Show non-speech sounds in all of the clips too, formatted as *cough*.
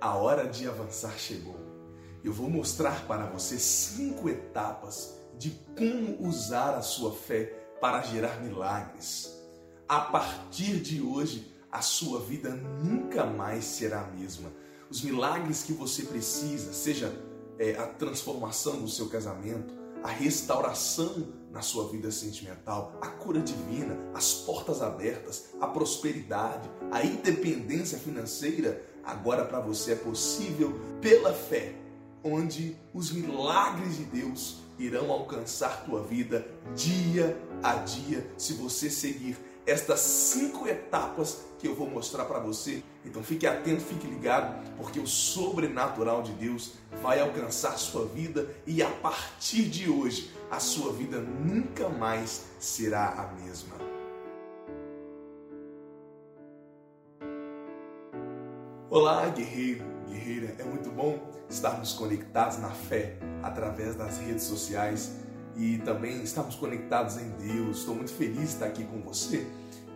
A hora de avançar chegou. Eu vou mostrar para você cinco etapas de como usar a sua fé para gerar milagres. A partir de hoje, a sua vida nunca mais será a mesma. Os milagres que você precisa, seja é, a transformação do seu casamento, a restauração na sua vida sentimental, a cura divina, as portas abertas, a prosperidade, a independência financeira, agora para você é possível pela fé, onde os milagres de Deus irão alcançar tua vida dia a dia se você seguir estas cinco etapas que eu vou mostrar para você. Então fique atento, fique ligado, porque o sobrenatural de Deus vai alcançar sua vida e a partir de hoje a sua vida nunca mais será a mesma. Olá, guerreiro, guerreira. É muito bom estarmos conectados na fé através das redes sociais e também estamos conectados em Deus. Estou muito feliz de estar aqui com você.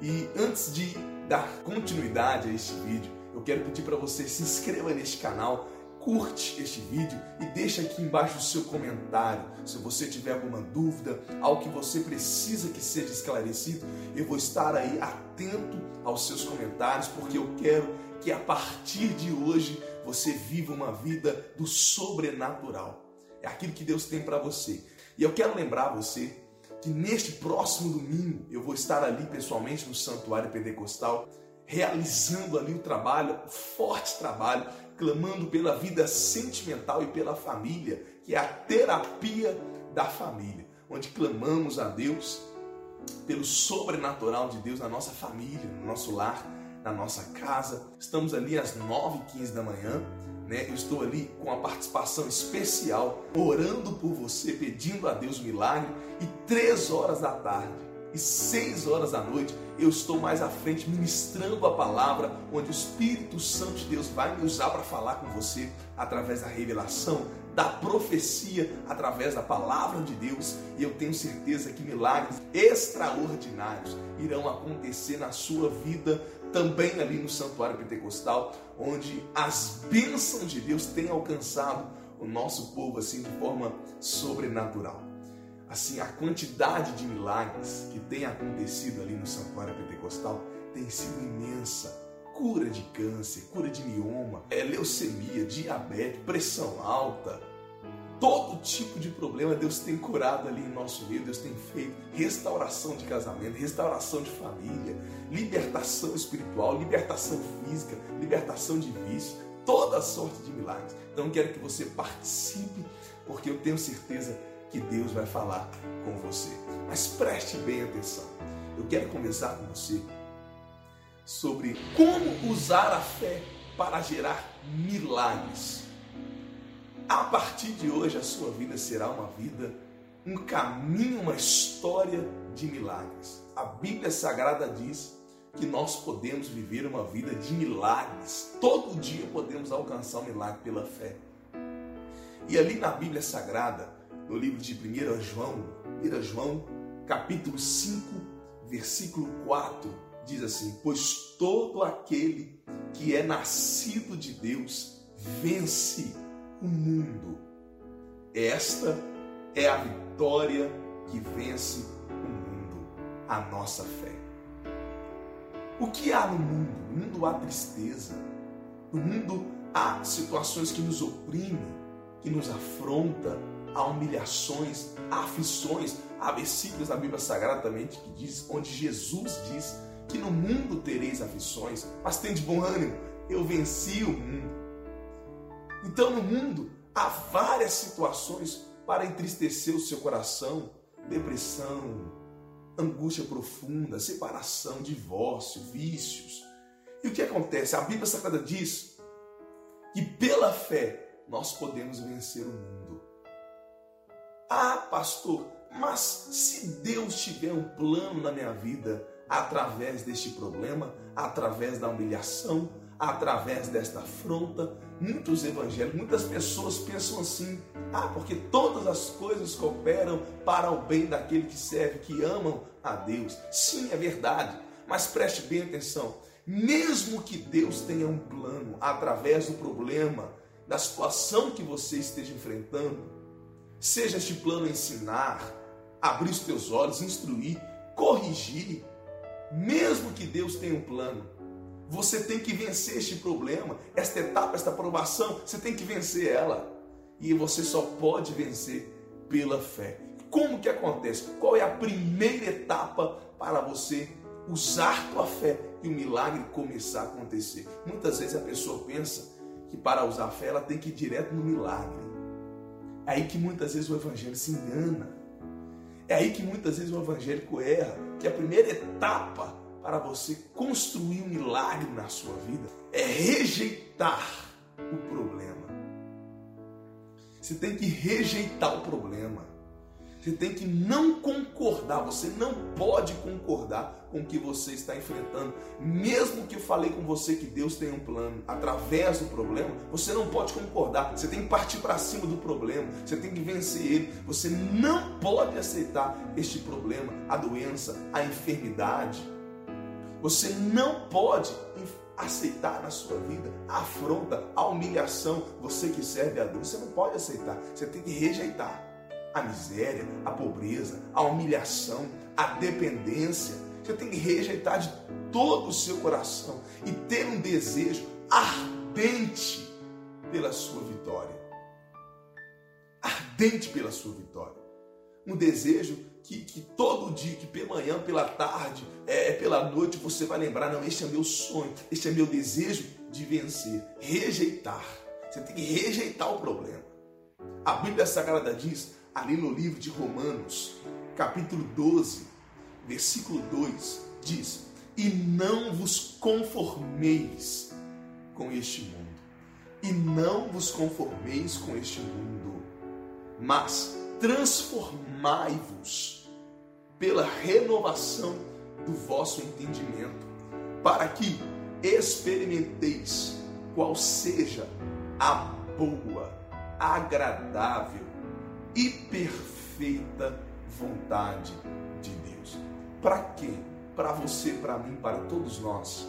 E antes de dar continuidade a este vídeo, eu quero pedir para você se inscreva neste canal, curte este vídeo e deixa aqui embaixo o seu comentário. Se você tiver alguma dúvida, algo que você precisa que seja esclarecido, eu vou estar aí atento aos seus comentários, porque eu quero que a partir de hoje você viva uma vida do sobrenatural. É aquilo que Deus tem para você. E eu quero lembrar você que neste próximo domingo eu vou estar ali pessoalmente no Santuário Pentecostal, realizando ali o trabalho, o forte trabalho, clamando pela vida sentimental e pela família, que é a terapia da família, onde clamamos a Deus pelo sobrenatural de Deus na nossa família, no nosso lar, na nossa casa. Estamos ali às 9h15 da manhã né? Eu estou ali com a participação especial, orando por você, pedindo a Deus milagre. E três horas da tarde e seis horas da noite eu estou mais à frente ministrando a palavra, onde o Espírito Santo de Deus vai me usar para falar com você através da revelação, da profecia, através da palavra de Deus. E eu tenho certeza que milagres extraordinários irão acontecer na sua vida também ali no Santuário Pentecostal, onde as bênçãos de Deus têm alcançado o nosso povo assim de forma sobrenatural. Assim, a quantidade de milagres que tem acontecido ali no Santuário Pentecostal tem sido imensa. Cura de câncer, cura de mioma, é, leucemia, diabetes, pressão alta, todo tipo de problema Deus tem curado ali em nosso meio, Deus tem feito restauração de casamento, restauração de família, libertação espiritual, libertação física, libertação de vício, toda sorte de milagres. Então quero que você participe, porque eu tenho certeza que Deus vai falar com você. Mas preste bem atenção. Eu quero começar com você sobre como usar a fé para gerar milagres. A partir de hoje, a sua vida será uma vida, um caminho, uma história de milagres. A Bíblia Sagrada diz que nós podemos viver uma vida de milagres. Todo dia podemos alcançar um milagre pela fé. E ali na Bíblia Sagrada, no livro de 1 João, 1 João, capítulo 5, versículo 4, diz assim: Pois todo aquele que é nascido de Deus vence o mundo. Esta é a vitória que vence o mundo, a nossa fé. O que há no mundo? No mundo há tristeza. No mundo há situações que nos oprimem, que nos afrontam, há humilhações, há aflições. Há versículos da Bíblia Sagrada também que diz, onde Jesus diz que no mundo tereis aflições, mas tem de bom ânimo, eu venci o mundo. Então, no mundo, há várias situações para entristecer o seu coração: depressão, angústia profunda, separação, divórcio, vícios. E o que acontece? A Bíblia Sagrada diz que pela fé nós podemos vencer o mundo. Ah, pastor, mas se Deus tiver um plano na minha vida através deste problema, através da humilhação, através desta afronta, muitos evangelhos, muitas pessoas pensam assim: ah, porque todas as coisas cooperam para o bem daquele que serve, que amam a Deus. Sim, é verdade, mas preste bem atenção. Mesmo que Deus tenha um plano através do problema, da situação que você esteja enfrentando, seja este plano ensinar, abrir os teus olhos, instruir, corrigir, mesmo que Deus tenha um plano, você tem que vencer este problema, esta etapa, esta provação, você tem que vencer ela. E você só pode vencer pela fé. Como que acontece? Qual é a primeira etapa para você usar tua fé e o milagre começar a acontecer? Muitas vezes a pessoa pensa que para usar a fé ela tem que ir direto no milagre. É aí que muitas vezes o evangelho se engana. É aí que muitas vezes o evangélico erra, que a primeira etapa para você construir um milagre na sua vida é rejeitar o problema. Você tem que rejeitar o problema. Você tem que não concordar, você não pode concordar com o que você está enfrentando. Mesmo que eu falei com você que Deus tem um plano através do problema, você não pode concordar. Você tem que partir para cima do problema, você tem que vencer ele. Você não pode aceitar este problema, a doença, a enfermidade. Você não pode aceitar na sua vida a afronta, a humilhação. Você que serve a Deus, você não pode aceitar. Você tem que rejeitar a miséria, a pobreza, a humilhação, a dependência. Você tem que rejeitar de todo o seu coração e ter um desejo ardente pela sua vitória. Ardente pela sua vitória. Um desejo que, que todo dia, que pela manhã, pela tarde, é, é, pela noite, você vai lembrar: não, este é meu sonho, este é meu desejo de vencer. Rejeitar. Você tem que rejeitar o problema. A Bíblia Sagrada diz: ali no livro de Romanos, capítulo 12, versículo 2, diz: E não vos conformeis com este mundo, e não vos conformeis com este mundo, mas transformai-vos pela renovação do vosso entendimento, para que experimenteis qual seja a boa, agradável e perfeita vontade de Deus. Para quê? Para você, para mim, para todos nós.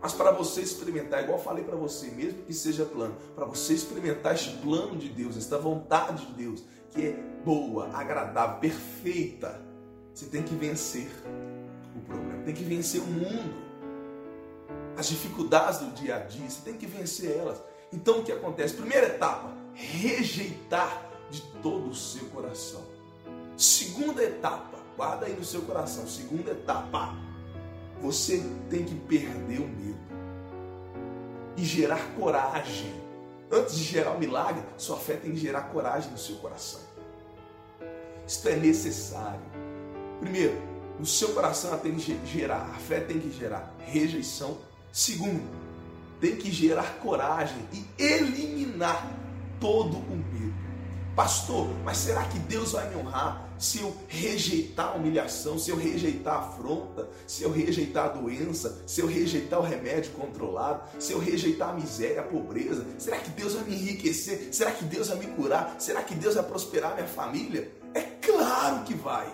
Mas para você experimentar, igual falei para você, mesmo que seja plano, para você experimentar este plano de Deus, esta vontade de Deus, que é boa, agradável, perfeita, você tem que vencer o problema, tem que vencer o mundo, as dificuldades do dia a dia, você tem que vencer elas. Então o que acontece? Primeira etapa, rejeitar de todo o seu coração. Segunda etapa, guarda aí no seu coração. Segunda etapa, você tem que perder o medo e gerar coragem. Antes de gerar o milagre, sua fé tem que gerar coragem no seu coração. Isto é necessário. Primeiro, no seu coração ela tem que gerar, a fé tem que gerar rejeição. Segundo, tem que gerar coragem e eliminar todo o medo. Pastor, mas será que Deus vai me honrar se eu rejeitar a humilhação, se eu rejeitar a afronta, se eu rejeitar a doença, se eu rejeitar o remédio controlado, se eu rejeitar a miséria, a pobreza? Será que Deus vai me enriquecer? Será que Deus vai me curar? Será que Deus vai prosperar minha família? É claro que vai.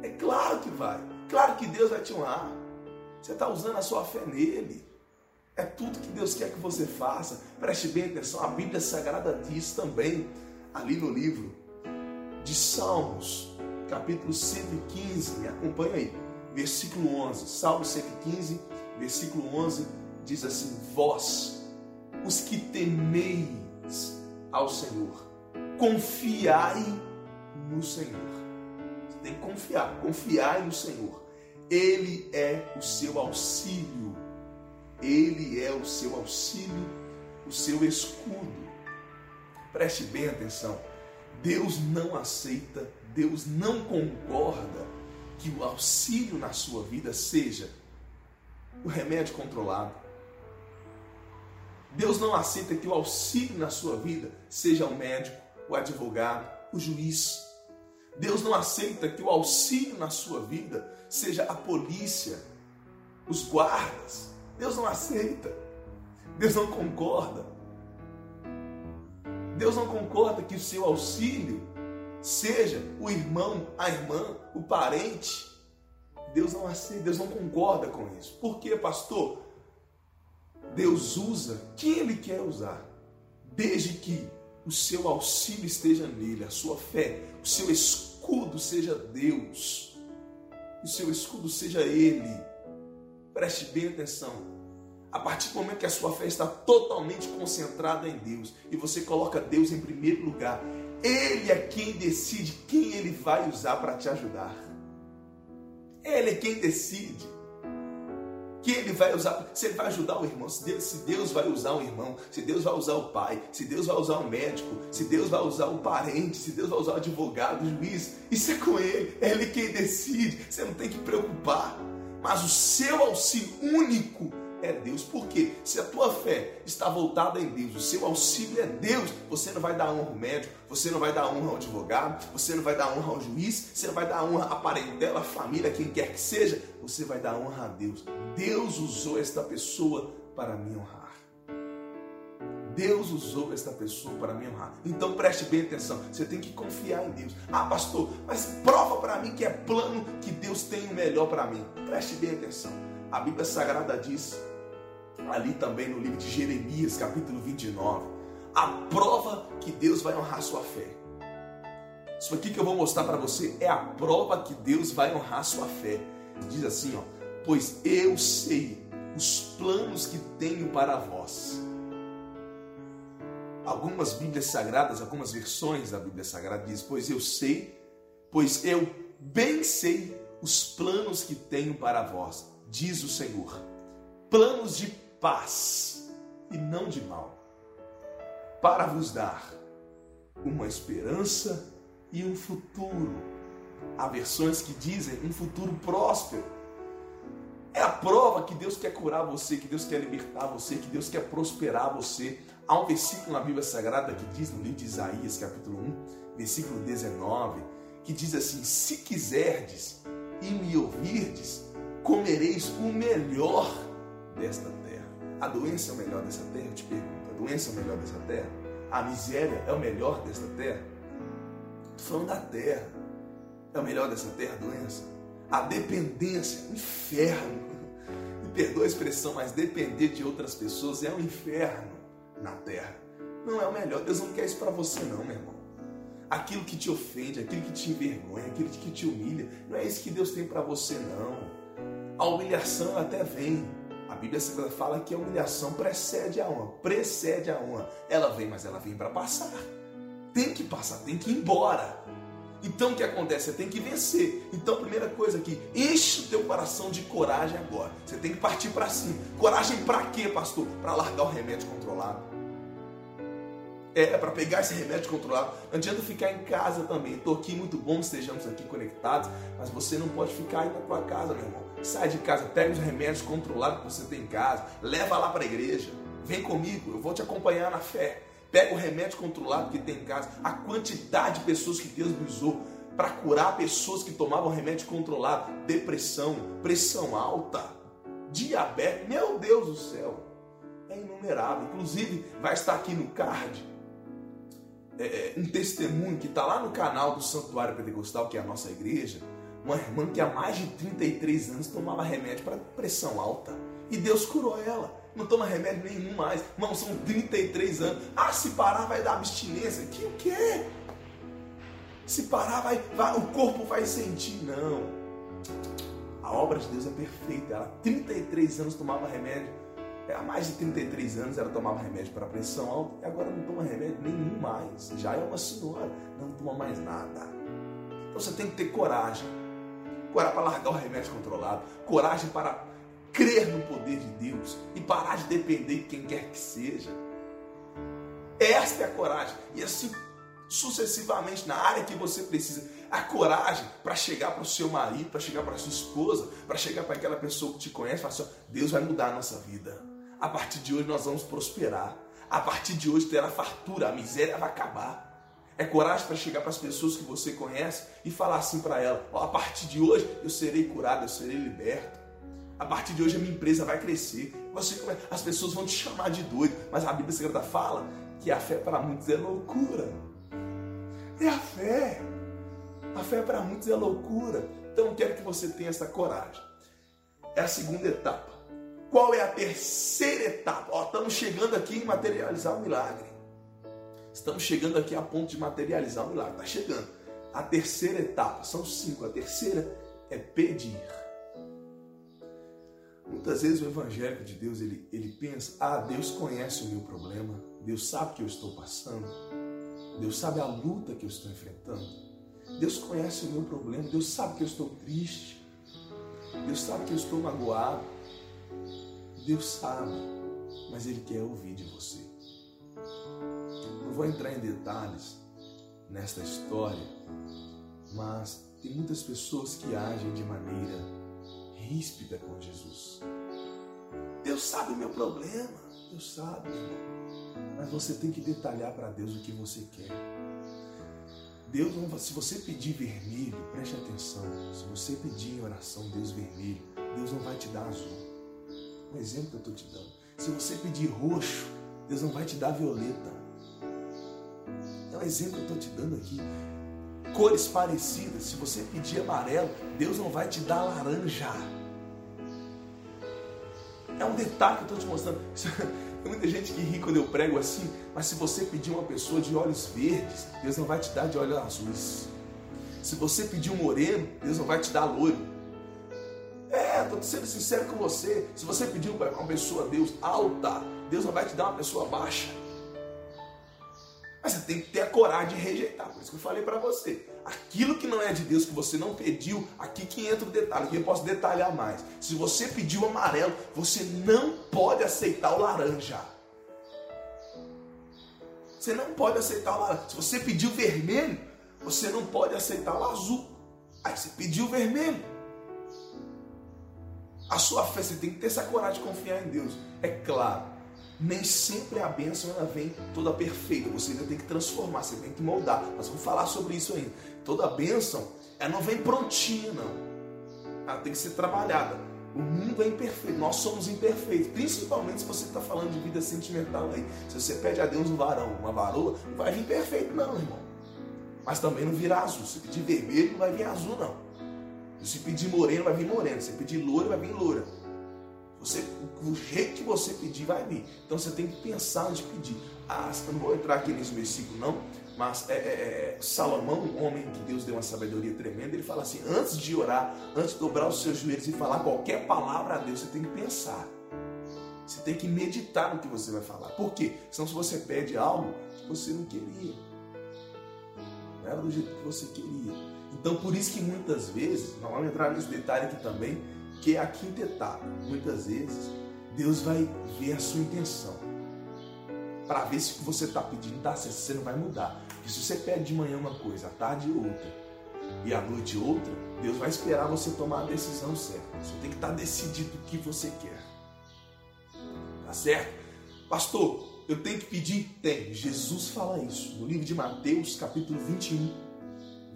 É claro que vai. Claro que Deus vai te honrar. Você está usando a sua fé nele. É tudo que Deus quer que você faça. Preste bem atenção, a Bíblia Sagrada diz também ali no livro de Salmos, capítulo 115, me acompanha aí, versículo 11. Salmo 115, versículo 11 diz assim: Vós, os que temeis ao Senhor, confiai no Senhor. Você tem que confiar, confiai no Senhor. Ele é o seu auxílio. Ele é o seu auxílio, o seu escudo. Preste bem atenção. Deus não aceita, Deus não concorda que o auxílio na sua vida seja o remédio controlado. Deus não aceita que o auxílio na sua vida seja o médico, o advogado, o juiz. Deus não aceita que o auxílio na sua vida seja a polícia, os guardas. Deus não aceita. Deus não concorda. Deus não concorda que o seu auxílio seja o irmão, a irmã, o parente. Deus não aceita, Deus não concorda com isso. Por quê, pastor? Deus usa quem Ele quer usar, desde que o seu auxílio esteja nele, a sua fé, o seu escudo seja Deus, o seu escudo seja Ele. Preste bem atenção. A partir do momento que a sua fé está totalmente concentrada em Deus e você coloca Deus em primeiro lugar, Ele é quem decide quem Ele vai usar para te ajudar. Ele é quem decide que ele vai usar, se ele vai ajudar o irmão, se Deus, se Deus vai usar o irmão, se Deus vai usar o pai, se Deus vai usar o médico, se Deus vai usar o parente, se Deus vai usar o advogado, o juiz, isso é com ele, é ele quem decide, você não tem que preocupar. Mas o seu auxílio único é Deus. Por quê? Se a tua fé está voltada em Deus, o seu auxílio é Deus, você não vai dar honra ao médico, você não vai dar honra ao advogado, você não vai dar honra ao juiz, você não vai dar honra à parentela, à família, quem quer que seja, você vai dar honra a Deus. Deus usou esta pessoa para me honrar. Deus usou esta pessoa para me honrar. Então preste bem atenção. Você tem que confiar em Deus. Ah, pastor, mas prova para mim que é plano que Deus tem o melhor para mim. Preste bem atenção. A Bíblia Sagrada diz ali também no livro de Jeremias, capítulo 29, a prova que Deus vai honrar sua fé. Isso aqui que eu vou mostrar para você é a prova que Deus vai honrar sua fé. Diz assim, ó: "Pois eu sei os planos que tenho para vós." Algumas Bíblias sagradas, algumas versões da Bíblia Sagrada diz: "Pois eu sei, pois eu bem sei os planos que tenho para vós", diz o Senhor. Planos de paz e não de mal, para vos dar uma esperança e um futuro. Há versões que dizem um futuro próspero. É a prova que Deus quer curar você, que Deus quer libertar você, que Deus quer prosperar você. Há um versículo na Bíblia Sagrada que diz no livro de Isaías, capítulo 1, versículo 19, que diz assim: Se quiserdes e me ouvirdes, comereis o melhor desta terra. A doença é o melhor dessa terra? Eu te pergunto. A doença é o melhor dessa terra? A miséria é o melhor desta terra? Estou falando da terra. É o melhor dessa terra a doença? A dependência, o inferno. Me perdoa a expressão, mas depender de outras pessoas é um inferno na terra. Não é o melhor. Deus não quer isso para você, não, meu irmão. Aquilo que te ofende, aquilo que te envergonha, aquilo que te humilha, não é isso que Deus tem para você, não. A humilhação até vem, Bíblia fala que a humilhação precede a honra, precede a honra. Ela vem, mas ela vem para passar. Tem que passar, tem que ir embora. Então o que acontece? Você tem que vencer. Então, primeira coisa aqui, enche o teu coração de coragem agora. Você tem que partir para cima. Coragem para quê, pastor? Para largar o remédio controlado. É, é para pegar esse remédio controlado. Não adianta ficar em casa também. Estou aqui, muito bom, estejamos aqui conectados, mas você não pode ficar aí na tua casa, meu irmão. Sai de casa, pega os remédios controlados que você tem em casa, leva lá para a igreja. Vem comigo, eu vou te acompanhar na fé. Pega o remédio controlado que tem em casa. A quantidade de pessoas que Deus me usou para curar pessoas que tomavam remédio controlado, depressão, pressão alta, diabetes, meu Deus do céu, é inumerável. Inclusive, vai estar aqui no card é, é um testemunho que está lá no canal do Santuário Pentecostal, que é a nossa igreja, uma irmã que há mais de 33 anos tomava remédio para pressão alta. E Deus curou ela. Não toma remédio nenhum mais. Não, são 33 anos. Ah, se parar vai dar abstinência. Que o quê? Se parar, vai, vai, o corpo vai sentir. Não. A obra de Deus é perfeita. Ela, 33 anos, tomava remédio. Há mais de 33 anos ela tomava remédio para pressão alta e agora não toma remédio nenhum mais. Já é uma senhora, não toma mais nada. Então você tem que ter coragem coragem para largar o remédio controlado, coragem para crer no poder de Deus e parar de depender de quem quer que seja. Esta é a coragem. E assim sucessivamente na área que você precisa. A coragem para chegar para o seu marido, para chegar para sua esposa, para chegar para aquela pessoa que te conhece e falar assim: Deus vai mudar a nossa vida. A partir de hoje nós vamos prosperar. A partir de hoje terá fartura, a miséria vai acabar. É coragem para chegar para as pessoas que você conhece e falar assim para ela: oh, a partir de hoje eu serei curado, eu serei liberto. A partir de hoje a minha empresa vai crescer. Você, as pessoas vão te chamar de doido, mas a Bíblia Sagrada fala que a fé para muitos é loucura. É a fé. A fé para muitos é loucura. Então eu quero que você tenha essa coragem. É a segunda etapa. Qual é a terceira etapa? Ó, estamos chegando aqui em materializar o milagre. Estamos chegando aqui a ponto de materializar o milagre. Está chegando. A terceira etapa, são cinco. A terceira é pedir. Muitas vezes o evangélico de Deus ele, ele pensa: ah, Deus conhece o meu problema, Deus sabe que eu estou passando, Deus sabe a luta que eu estou enfrentando, Deus conhece o meu problema, Deus sabe que eu estou triste, Deus sabe que eu estou magoado, Deus sabe, mas Ele quer ouvir de você. Não vou entrar em detalhes nesta história, mas tem muitas pessoas que agem de maneira ríspida com Jesus. Deus sabe meu problema, Deus sabe. Mas você tem que detalhar para Deus o que você quer. Deus, se você pedir vermelho, preste atenção. Se você pedir em oração Deus vermelho, Deus não vai te dar azul um exemplo que eu estou te dando. Se você pedir roxo, Deus não vai te dar violeta. É um exemplo que eu estou te dando aqui. Cores parecidas, se você pedir amarelo, Deus não vai te dar laranja. É um detalhe que eu estou te mostrando. *laughs* Tem muita gente que ri quando eu prego assim, mas se você pedir uma pessoa de olhos verdes, Deus não vai te dar de olhos azuis. Se você pedir um moreno, Deus não vai te dar loiro. Estou sendo sincero com você. Se você pediu para uma pessoa Deus alta, Deus não vai te dar uma pessoa baixa. Mas você tem que ter a coragem de rejeitar. Por isso que eu falei para você. Aquilo que não é de Deus, que você não pediu, aqui que entra o detalhe, que eu posso detalhar mais. Se você pediu amarelo, você não pode aceitar o laranja. Você não pode aceitar o laranja. Se você pediu vermelho, você não pode aceitar o azul. Aí você pediu vermelho. A sua fé, você tem que ter essa coragem de confiar em Deus. É claro, nem sempre a bênção ela vem toda perfeita. Você ainda tem que transformar, você tem que moldar. Nós vamos falar sobre isso ainda. Toda bênção, ela não vem prontinha, não. Ela tem que ser trabalhada. O mundo é imperfeito, nós somos imperfeitos. Principalmente se você está falando de vida sentimental aí. Se você pede a Deus um varão, uma varoa, não vai vir perfeito, não, irmão. Mas também não virá azul. Se pedir vermelho, não vai vir azul, não. Se pedir moreno, vai vir moreno. Se pedir loura, vai vir loura. Você, o jeito que você pedir, vai vir. Então você tem que pensar antes de pedir. Ah, eu não vou entrar aqui nesse versículo, não. Mas é, é, é, Salomão, um homem que Deus deu uma sabedoria tremenda, ele fala assim: antes de orar, antes de dobrar os seus joelhos e falar qualquer palavra a Deus, você tem que pensar. Você tem que meditar no que você vai falar. Por quê? Senão, se você pede algo que você não queria, não era do jeito que você queria. Então, por isso que muitas vezes, não vamos entrar nesse detalhe aqui também, que é a quinta etapa. Muitas vezes, Deus vai ver a sua intenção. Para ver se o que você está pedindo está certo, você não vai mudar. Porque se você pede de manhã uma coisa, à tarde outra, e à noite outra, Deus vai esperar você tomar a decisão certa. Você tem que estar tá decidido o que você quer. Tá certo? Pastor, eu tenho que pedir? Tem. Jesus fala isso no livro de Mateus, capítulo 21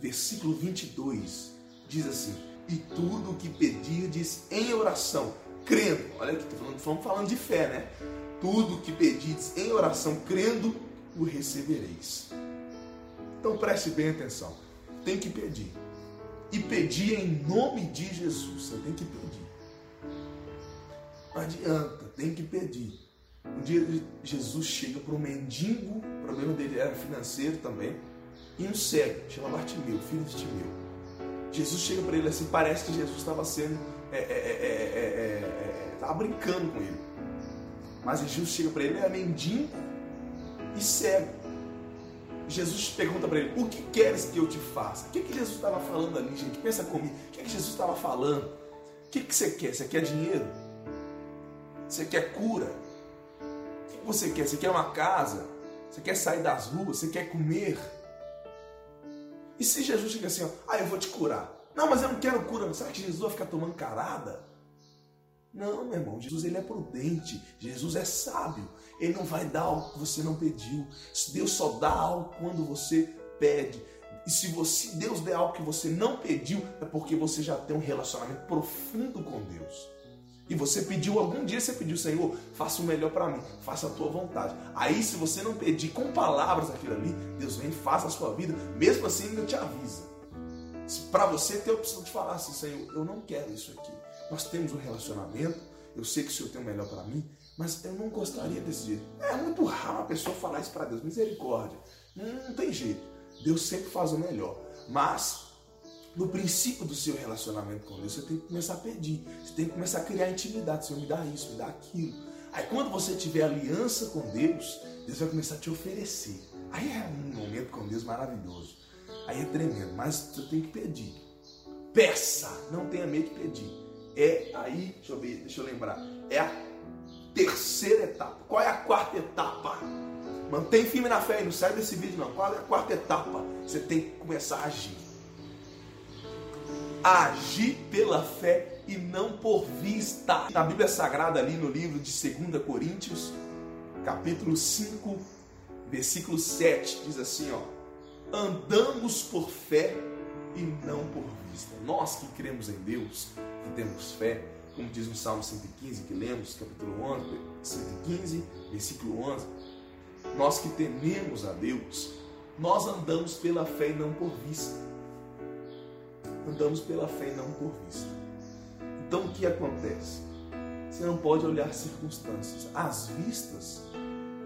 versículo 22, diz assim: E tudo o que pedirdes em oração, crendo, olha aqui, estamos falando de fé, né? Tudo o que pedirdes em oração, crendo, o recebereis. Então preste bem atenção. Tem que pedir. E pedir em nome de Jesus. Você tem que pedir. Não adianta, tem que pedir. Um dia Jesus chega para um mendigo, o problema dele era financeiro também e um cego, chama Bartimeu, filho de Timeu. Jesus chega para ele assim, parece que Jesus estava sendo, é, é, é, estava brincando com ele. Mas Jesus chega para ele, ele é mendigo e cego. Jesus pergunta para ele: O que queres que eu te faça? O que, que Jesus estava falando ali, gente? Pensa comigo. O que, que Jesus estava falando? O que, que você quer? Você quer dinheiro? Você quer cura? O que você quer? Você quer uma casa? Você quer sair das ruas? Você quer comer? E se Jesus chega assim, ó, ah, eu vou te curar. Não, mas eu não quero cura. Será que Jesus vai ficar tomando carada? Não, meu irmão, Jesus ele é prudente, Jesus é sábio. Ele não vai dar algo que você não pediu. Deus só dá algo quando você pede. E se você, Deus der algo que você não pediu, é porque você já tem um relacionamento profundo com Deus. E você pediu algum dia, você pediu, Senhor, faça o melhor para mim, faça a tua vontade. Aí, se você não pedir com palavras aquilo ali, Deus vem faça a sua vida, mesmo assim, Ele te avisa. Para você ter a opção de falar assim, Senhor, eu não quero isso aqui. Nós temos um relacionamento, eu sei que o Senhor tem o melhor para mim, mas eu não gostaria desse jeito. É muito raro a pessoa falar isso para Deus, misericórdia. Não, não tem jeito. Deus sempre faz o melhor. Mas, no princípio do seu relacionamento com Deus, você tem que começar a pedir. Você tem que começar a criar intimidade. Senhor, me dá isso, me dá aquilo. Aí, quando você tiver aliança com Deus, Deus vai começar a te oferecer. Aí é um momento com Deus maravilhoso. Aí é tremendo, mas você tem que pedir. Peça, não tenha medo de pedir. É aí, deixa eu ver, deixa eu lembrar. É a terceira etapa. Qual é a quarta etapa? Mantém firme na fé e não sai desse vídeo não. Qual é a quarta etapa? Você tem que começar a agir. Agir pela fé e não por vista. Na Bíblia Sagrada, ali no livro de 2 Coríntios, capítulo 5, versículo 7, diz assim, ó. Andamos por fé e não por vista. Nós que cremos em Deus, que temos fé, como diz no Salmo 115 que lemos, capítulo 11, 115, versículo 11, nós que tememos a Deus, nós andamos pela fé e não por vista. Andamos pela fé e não por vista. Então o que acontece? Você não pode olhar circunstâncias. As vistas,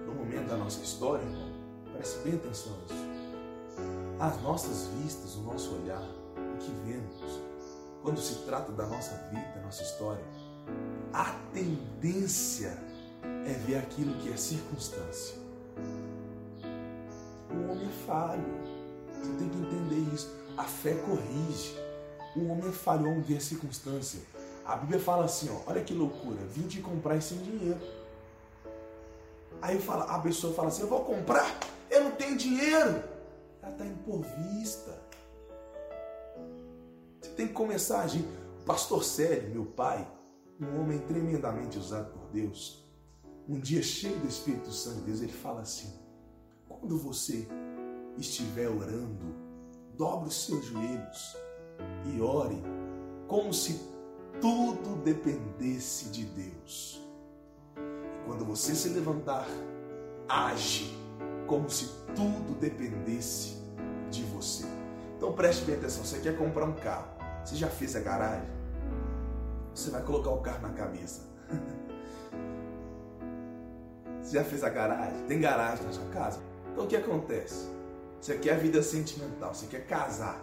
no momento da nossa história, irmão, preste bem atenção nisso. As nossas vistas, o nosso olhar, o que vemos, quando se trata da nossa vida, da nossa história, a tendência é ver aquilo que é circunstância. O homem é falho. Você tem que entender isso. A fé corrige. O homem falho, o homem vê a circunstância. A Bíblia fala assim, ó, olha que loucura, vim te comprar sem dinheiro. Aí fala, a pessoa fala assim, eu vou comprar, eu não tenho dinheiro. Ela está indo por vista. Você tem que começar a agir. O pastor Célio, meu pai, um homem tremendamente usado por Deus, um dia cheio do Espírito Santo de Deus, ele fala assim: quando você estiver orando, dobre os seus joelhos e ore como se tudo dependesse de Deus. E quando você se levantar, age como se tudo dependesse de você. Então preste bem atenção, você quer comprar um carro, você já fez a garagem? Você vai colocar o carro na cabeça. *laughs* Você já fez a garagem? Tem garagem na sua casa? Então o que acontece? Você quer a vida sentimental, você quer casar.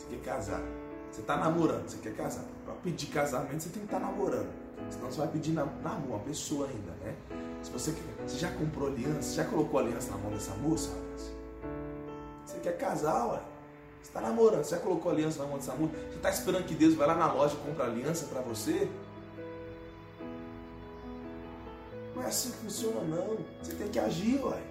Você quer casar. Você está namorando, você quer casar. Para pedir casamento, você tem que estar tá namorando. Senão você vai pedir namoro uma pessoa ainda, né? Se você, você já comprou aliança, já colocou aliança na mão dessa moça, rapaz? Você quer casar, ué? Você está namorando, você já colocou aliança na mão dessa moça? Você está esperando que Deus vai lá na loja e compre aliança para você? Não é assim que funciona, não. Você tem que agir, ué.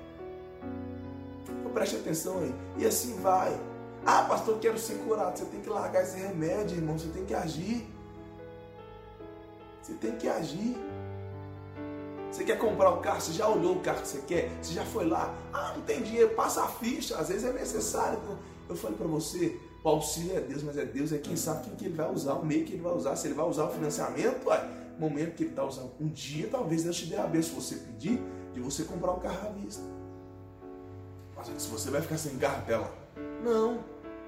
Então preste atenção aí. E assim vai. Ah, pastor, eu quero ser curado. Você tem que largar esse remédio, irmão. Você tem que agir. Você tem que agir. Você quer comprar o carro? Você já olhou o carro que você quer? Você já foi lá? Ah, não tem dinheiro, passa a ficha. Às vezes é necessário. Eu falei para você, o auxílio é Deus, mas é Deus é quem sabe quem que ele vai usar, o meio que ele vai usar. Se ele vai usar o financiamento, ué, momento que ele está usando. Um dia talvez Deus te dê a benção você pedir de você comprar um carro à vista. Mas se você vai ficar sem cartela, não.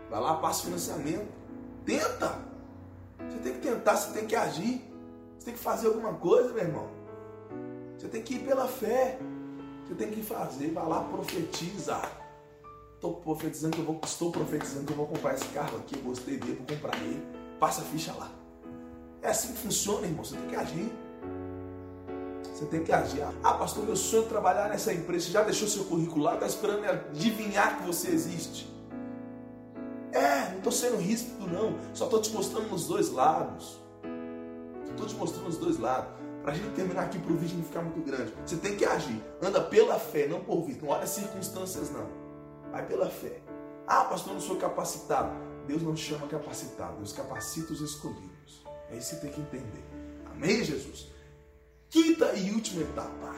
Vai lá, passa financiamento. Tenta. Você tem que tentar, você tem que agir. Você tem que fazer alguma coisa, meu irmão. Você tem que ir pela fé. Você tem que fazer. Vai lá, profetiza. Estou profetizando que eu vou, estou profetizando que eu vou comprar esse carro aqui. Gostei dele, vou comprar ele. Passa a ficha lá. É assim que funciona, irmão. Você tem que agir. Você tem que agir. Ah, pastor, meu sonho é trabalhar nessa empresa. Você já deixou seu currículo lá? Está esperando adivinhar que você existe. Estou sendo ríspido, não. Só estou te mostrando os dois lados. Estou te mostrando os dois lados. Para a gente terminar aqui para o vídeo não ficar muito grande. Você tem que agir. Anda pela fé, não por vista. Não olha as circunstâncias, não. Vai pela fé. Ah, pastor, não sou capacitado. Deus não chama capacitado. Deus capacita os escolhidos. É isso que você tem que entender. Amém, Jesus? Quinta e última etapa.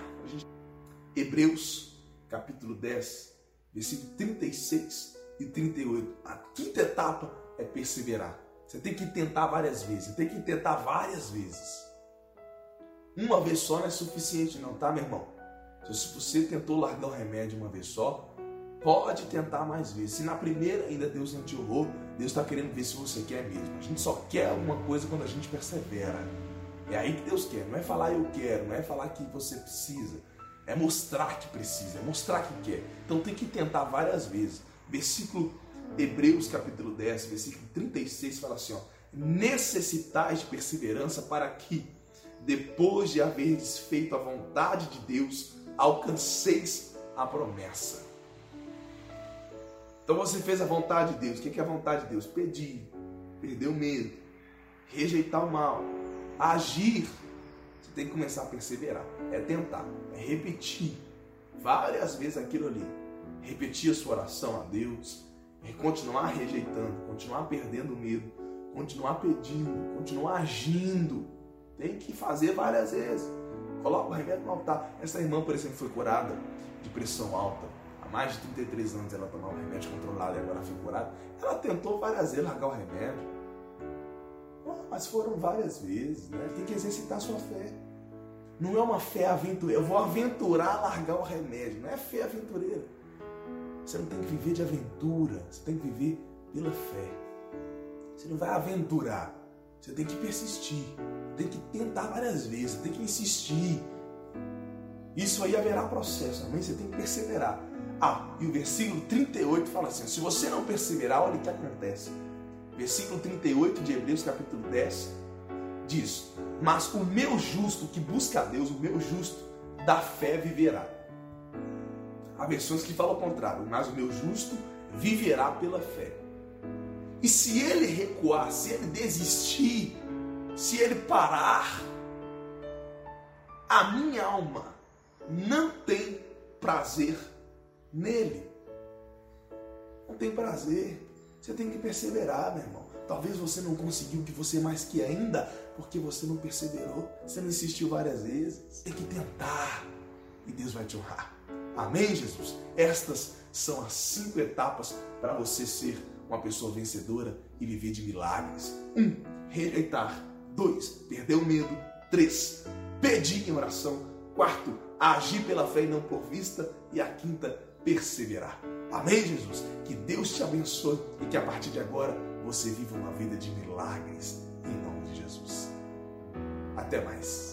Hebreus, capítulo 10, versículo 36 e 38. A quinta etapa é perseverar. Você tem que tentar várias vezes. Você tem que tentar várias vezes. Uma vez só não é suficiente, não, tá, meu irmão? Se você tentou largar o remédio uma vez só, pode tentar mais vezes. Se na primeira ainda Deus não te honrou, Deus está querendo ver se você quer mesmo. A gente só quer uma coisa quando a gente persevera. É aí que Deus quer. Não é falar eu quero, não é falar que você precisa. É mostrar que precisa, é mostrar que quer. Então tem que tentar várias vezes. Versículo Hebreus capítulo 10, versículo 36 fala assim, ó, necessitais de perseverança para que, depois de haverdes feito a vontade de Deus, alcanceis a promessa. Então você fez a vontade de Deus. O que é a vontade de Deus? Pedir, perder o medo, rejeitar o mal, agir. Você tem que começar a perseverar. É tentar, é repetir várias vezes aquilo ali. Repetir a sua oração a Deus, é continuar rejeitando, continuar perdendo medo, continuar pedindo, continuar agindo. Tem que fazer várias vezes. Coloca o remédio no altar. Essa irmã, por exemplo, foi curada de pressão alta mais de 33 anos ela tomava remédio controlado e agora foi curada. Ela tentou várias vezes largar o remédio. mas foram várias vezes, né? Tem que exercitar a sua fé. Não é uma fé aventureira. Eu vou aventurar largar o remédio. Não é fé aventureira. Você não tem que viver de aventura. Você tem que viver pela fé. Você não vai aventurar. Você tem que persistir. Tem que tentar várias vezes. Tem que insistir. Isso aí haverá processo. Amém? Você tem que perseverar. Ah, e o versículo 38 fala assim: se você não perseverar, olha o que acontece. Versículo 38 de Hebreus, capítulo 10, diz: Mas o meu justo que busca a Deus, o meu justo, da fé viverá. Há versões que falam o contrário, mas o meu justo viverá pela fé. E se ele recuar, se ele desistir, se ele parar, a minha alma não tem prazer nele. Não tem prazer. Você tem que perseverar, meu irmão. Talvez você não conseguiu o que você mais quer ainda, porque você não perseverou, você não insistiu várias vezes. Tem que tentar e Deus vai te honrar. Amém, Jesus? Estas são as cinco etapas para você ser uma pessoa vencedora e viver de milagres. Um, rejeitar. Dois, perder o medo. Três, pedir em oração. Quarto, agir pela fé e não por vista. E a quinta, perseverar. Amém, Jesus? Que Deus te abençoe e que a partir de agora você viva uma vida de milagres em nome de Jesus. Até mais.